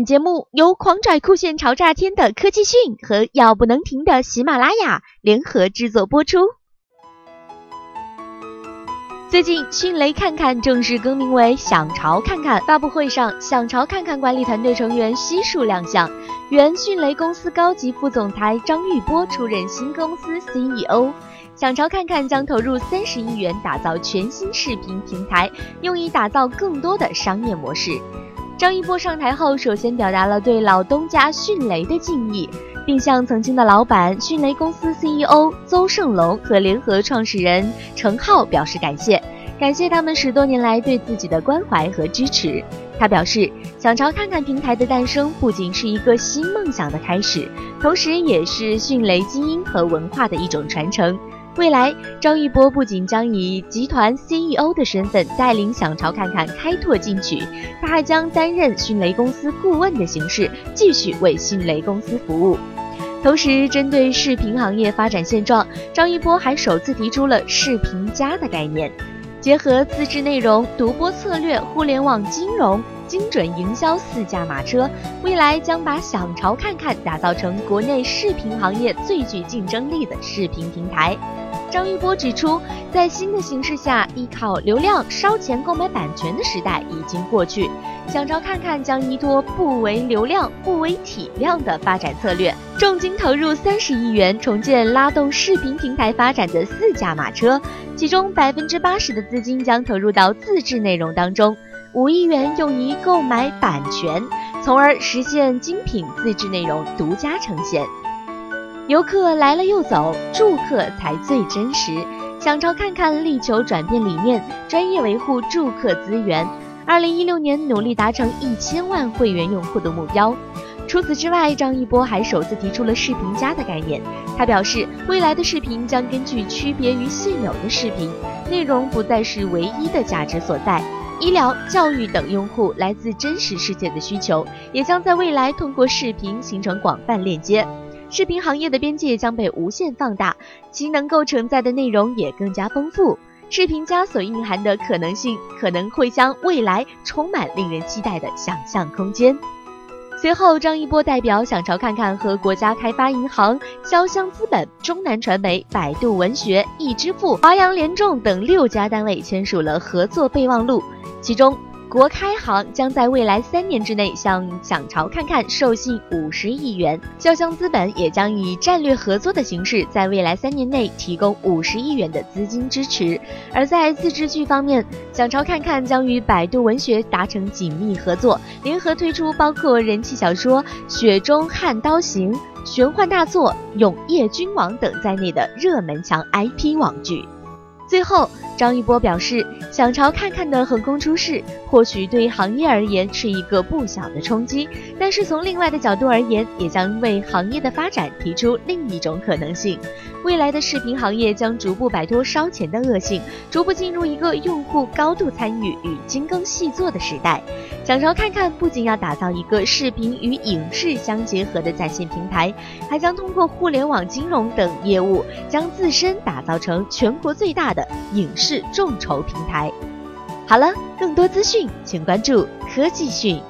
本节目由狂拽酷炫潮炸天的科技讯和要不能停的喜马拉雅联合制作播出。最近，迅雷看看正式更名为想潮看看。发布会上，想潮看看管理团队成员悉数亮相，原迅雷公司高级副总裁张玉波出任新公司 CEO。想潮看看将投入三十亿元打造全新视频平台，用以打造更多的商业模式。张一波上台后，首先表达了对老东家迅雷的敬意，并向曾经的老板迅雷公司 CEO 邹胜龙和联合创始人程浩表示感谢，感谢他们十多年来对自己的关怀和支持。他表示，想潮看看平台的诞生不仅是一个新梦想的开始，同时也是迅雷基因和文化的一种传承。未来，张一波不仅将以集团 CEO 的身份带领想潮看看开拓进取，他还将担任迅雷公司顾问的形式，继续为迅雷公司服务。同时，针对视频行业发展现状，张一波还首次提出了“视频加”的概念，结合自制内容、独播策略、互联网金融。精准营销四驾马车，未来将把想潮看看打造成国内视频行业最具竞争力的视频平台。张玉波指出，在新的形势下，依靠流量烧钱购买版权的时代已经过去，想潮看看将依托不为流量、不为体量的发展策略，重金投入三十亿元重建拉动视频平台发展的四驾马车，其中百分之八十的资金将投入到自制内容当中。五亿元用于购买版权，从而实现精品自制内容独家呈现。游客来了又走，住客才最真实。想潮看看力求转变理念，专业维护住客资源。二零一六年努力达成一千万会员用户的目标。除此之外，张一波还首次提出了“视频加”的概念。他表示，未来的视频将根据区别于现有的视频内容，不再是唯一的价值所在。医疗、教育等用户来自真实世界的需求，也将在未来通过视频形成广泛链接。视频行业的边界将被无限放大，其能够承载的内容也更加丰富。视频加所蕴含的可能性，可能会将未来充满令人期待的想象空间。随后，张一波代表想潮看看和国家开发银行、潇湘资本、中南传媒、百度文学、易支付、华阳联众等六家单位签署了合作备忘录，其中。国开行将在未来三年之内向想潮看看授信五十亿元，潇湘资本也将以战略合作的形式，在未来三年内提供五十亿元的资金支持。而在自制剧方面，想潮看看将与百度文学达成紧密合作，联合推出包括人气小说《雪中悍刀行》、玄幻大作《永夜君王》等在内的热门强 IP 网剧。最后。张一波表示，想朝看看的横空出世，或许对行业而言是一个不小的冲击，但是从另外的角度而言，也将为行业的发展提出另一种可能性。未来的视频行业将逐步摆脱烧钱的恶性，逐步进入一个用户高度参与与精耕细作的时代。想朝看看不仅要打造一个视频与影视相结合的在线平台，还将通过互联网金融等业务，将自身打造成全国最大的影视。是众筹平台。好了，更多资讯请关注科技讯。